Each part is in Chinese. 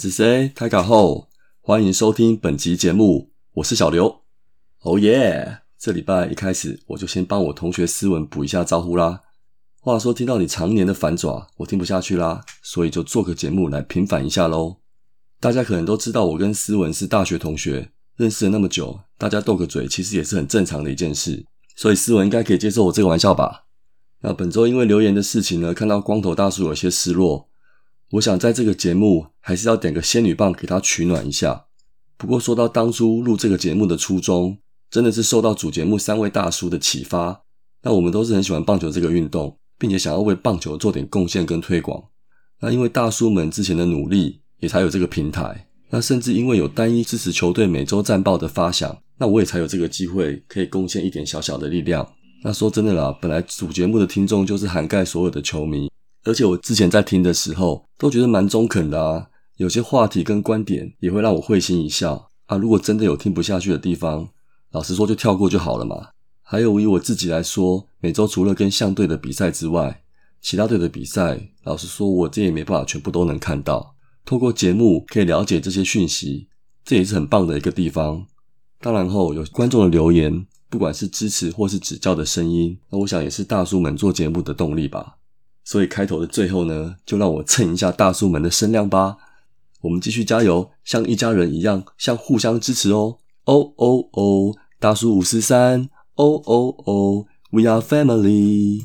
子 C 开卡后，欢迎收听本集节目，我是小刘。哦耶！这礼拜一开始，我就先帮我同学思文补一下招呼啦。话说，听到你常年的反爪，我听不下去啦，所以就做个节目来平反一下喽。大家可能都知道，我跟思文是大学同学，认识了那么久，大家斗个嘴，其实也是很正常的一件事。所以思文应该可以接受我这个玩笑吧？那本周因为留言的事情呢，看到光头大叔有些失落。我想在这个节目还是要点个仙女棒给他取暖一下。不过说到当初录这个节目的初衷，真的是受到主节目三位大叔的启发。那我们都是很喜欢棒球这个运动，并且想要为棒球做点贡献跟推广。那因为大叔们之前的努力，也才有这个平台。那甚至因为有单一支持球队每周战报的发想，那我也才有这个机会可以贡献一点小小的力量。那说真的啦，本来主节目的听众就是涵盖所有的球迷。而且我之前在听的时候，都觉得蛮中肯的啊。有些话题跟观点也会让我会心一笑啊。如果真的有听不下去的地方，老实说就跳过就好了嘛。还有以我自己来说，每周除了跟相队的比赛之外，其他队的比赛，老实说我这也没办法全部都能看到。透过节目可以了解这些讯息，这也是很棒的一个地方。当然后有观众的留言，不管是支持或是指教的声音，那我想也是大叔们做节目的动力吧。所以开头的最后呢，就让我蹭一下大叔们的声量吧。我们继续加油，像一家人一样，像互相支持哦。哦哦哦，大叔五十三。哦哦哦，We are family。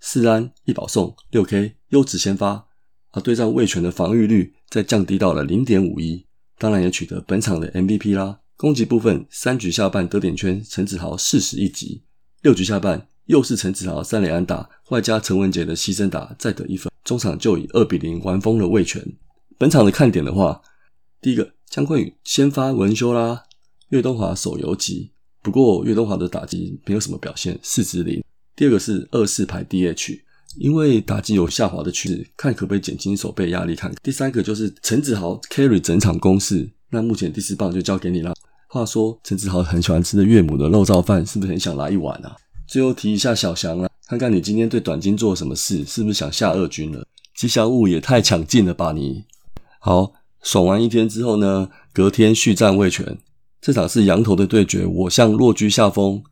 四安一保送六 K 优质先发，而对战魏权的防御率再降低到了零点五一，当然也取得本场的 MVP 啦。攻击部分，三局下半得点圈，陈子豪四十一级，六局下半又是陈子豪三连安打，外加陈文杰的牺牲打再得一分，中场就以二比零完封了魏权。本场的看点的话。第一个，姜昆宇先发文修啦，岳东华手游级，不过岳东华的打击没有什么表现，四支零。第二个是二四排 DH，因为打击有下滑的趋势，看可不可以减轻手背压力。看第三个就是陈子豪 carry 整场攻势，那目前第四棒就交给你了。话说陈子豪很喜欢吃的岳母的肉燥饭，是不是很想来一碗啊？最后提一下小翔啊，看看你今天对短金做什么事，是不是想下二军了？吉祥物也太抢镜了吧你！好。爽完一天之后呢，隔天续战魏权，这场是羊头的对决，我向落居下风。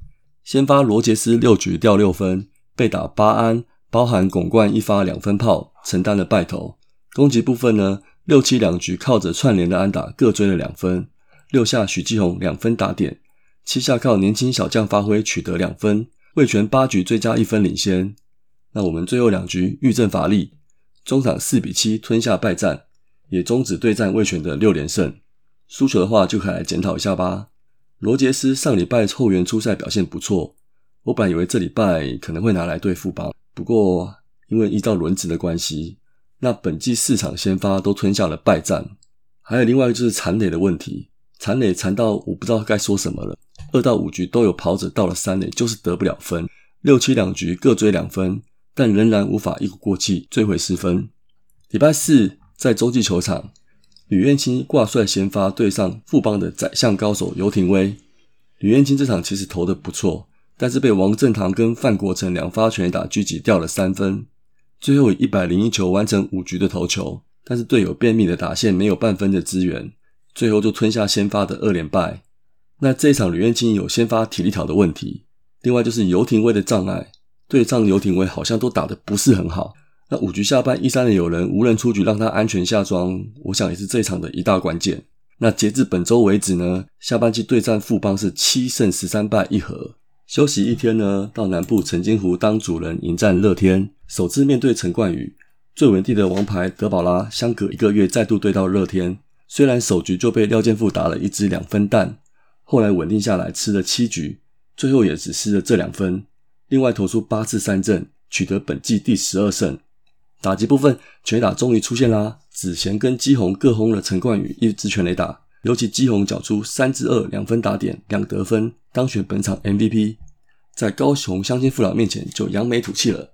先发罗杰斯六局掉六分，被打八安，包含拱冠一发两分炮，承担了败投。攻击部分呢，六七两局靠着串联的安打各追了两分，六下许继宏两分打点，七下靠年轻小将发挥取得两分，魏权八局追加一分领先。那我们最后两局遇阵乏力，中场四比七吞下败战。也终止对战魏权的六连胜，输球的话就可以来检讨一下吧。罗杰斯上礼拜后援出赛表现不错，我本以为这礼拜可能会拿来对付邦，不过因为依照轮值的关系，那本季四场先发都吞下了败战。还有另外一个就是残垒的问题，残垒残到我不知道该说什么了。二到五局都有跑者到了三垒，就是得不了分。六七两局各追两分，但仍然无法一鼓过气追回失分。礼拜四。在洲际球场，吕彦青挂帅先发对上富邦的宰相高手游廷威。吕彦青这场其实投的不错，但是被王正堂跟范国成两发全打狙击掉了三分。最后以一百零一球完成五局的投球，但是队友便秘的打线没有半分的支援，最后就吞下先发的二连败。那这一场吕彦青有先发体力条的问题，另外就是游廷威的障碍，对上游廷威好像都打得不是很好。那五局下半一三的有人无人出局，让他安全下庄，我想也是这一场的一大关键。那截至本周为止呢，下半季对战富邦是七胜十三败一和，休息一天呢，到南部澄金湖当主人迎战乐天，首次面对陈冠宇，最稳定的王牌德保拉，相隔一个月再度对到乐天，虽然首局就被廖健富打了一支两分弹，后来稳定下来吃了七局，最后也只失了这两分。另外投出八次三振，取得本季第十二胜。打击部分，全打终于出现啦，子贤跟基宏各轰了陈冠宇一支全垒打。尤其基宏缴出三支二两分打点两得分，当选本场 MVP，在高雄乡亲父老面前就扬眉吐气了。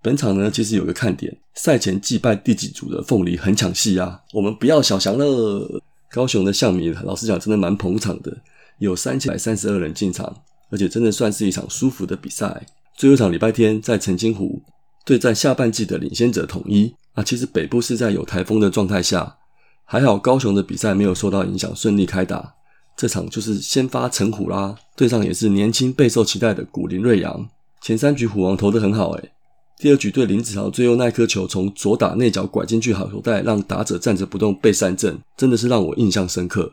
本场呢，其实有个看点，赛前祭拜第几组的凤梨很抢戏啊，我们不要小翔了。高雄的象迷，老实讲真的蛮捧场的，有三千百三十二人进场，而且真的算是一场舒服的比赛。最后一场礼拜天在澄清湖对战下半季的领先者统一，啊，其实北部是在有台风的状态下。还好高雄的比赛没有受到影响，顺利开打。这场就是先发陈虎啦，对上也是年轻备受期待的古林瑞阳。前三局虎王投的很好诶，第二局对林子豪最后那颗球从左打内角拐进去好球带，让打者站着不动被三振，真的是让我印象深刻。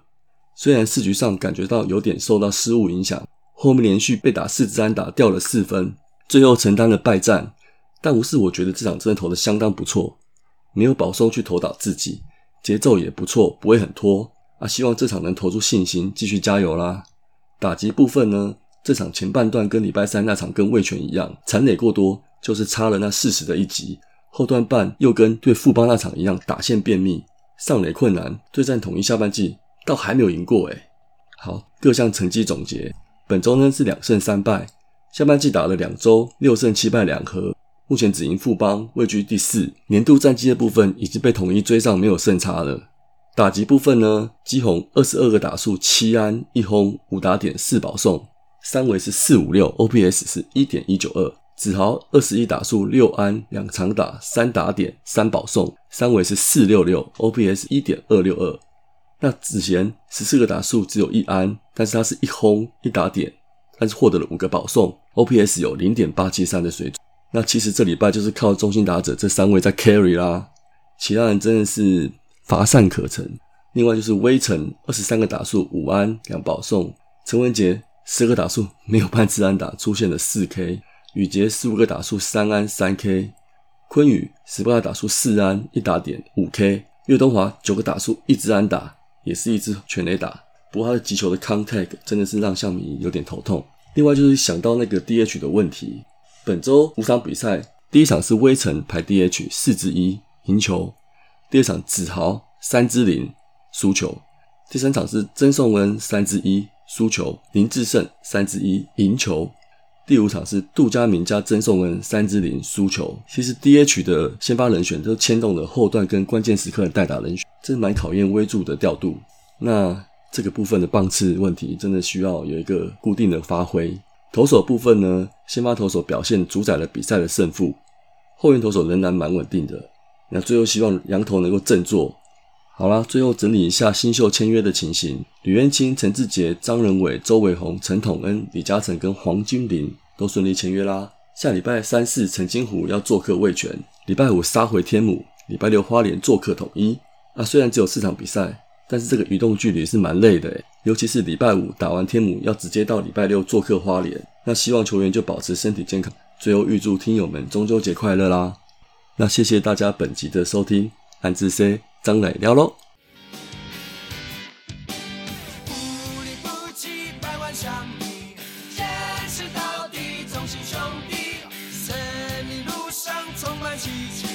虽然四局上感觉到有点受到失误影响，后面连续被打四支安打掉了四分，最后承担了败战。但无视我觉得这场真的投的相当不错，没有保送去投倒自己。节奏也不错，不会很拖啊！希望这场能投出信心，继续加油啦。打击部分呢，这场前半段跟礼拜三那场跟魏权一样，残垒过多，就是差了那四十的一集。后段半又跟对富邦那场一样，打线便秘，上垒困难。对战统一下半季，倒还没有赢过诶好，各项成绩总结，本周呢是两胜三败，下半季打了两周，六胜七败两和。目前只赢富邦，位居第四。年度战绩的部分已经被统一追上，没有胜差了。打击部分呢，基宏二十二个打数，七安一轰，五打点，四保送，三围是四五六，OPS 是一点一九二。子豪二十一打数，六安两长打，三打点，三保送，三围是四六六，OPS 一点二六二。那子贤十四个打数，只有一安，但是他是一轰一打点，但是获得了五个保送，OPS 有零点八七三的水准。那其实这礼拜就是靠中心打者这三位在 carry 啦，其他人真的是乏善可陈。另外就是威城二十三个打数五安两保送，陈文杰十个打数没有半次安打出现了四 K，宇杰十五个打数三安三 K，昆宇十八个打数四安一打点五 K，岳东华九个打数一支安打也是一支全垒打，不过他的击球的 contact 真的是让象迷有点头痛。另外就是想到那个 DH 的问题。本周五场比赛，第一场是威城排 DH 四支一赢球，第二场子豪三支零输球，第三场是曾颂恩三支一输球，林志胜三支一赢球，第五场是杜家明加曾颂恩三支零输球。其实 DH 的先发人选都牵动了后段跟关键时刻的代打人选，真蛮考验威助的调度。那这个部分的棒次问题，真的需要有一个固定的发挥。投手部分呢，先发投手表现主宰了比赛的胜负，后援投手仍然蛮稳定的。那最后希望羊头能够振作。好啦，最后整理一下新秀签约的情形：吕彦青、陈志杰、张仁伟、周伟宏、陈统恩、李嘉诚跟黄君玲都顺利签约啦。下礼拜三四陈金虎要做客味全，礼拜五杀回天母，礼拜六花莲做客统一。啊，虽然只有四场比赛。但是这个移动距离是蛮累的，尤其是礼拜五打完天母，要直接到礼拜六做客花莲。那希望球员就保持身体健康。最后预祝听友们中秋节快乐啦！那谢谢大家本集的收听，安志 C 张磊聊喽。奇迹。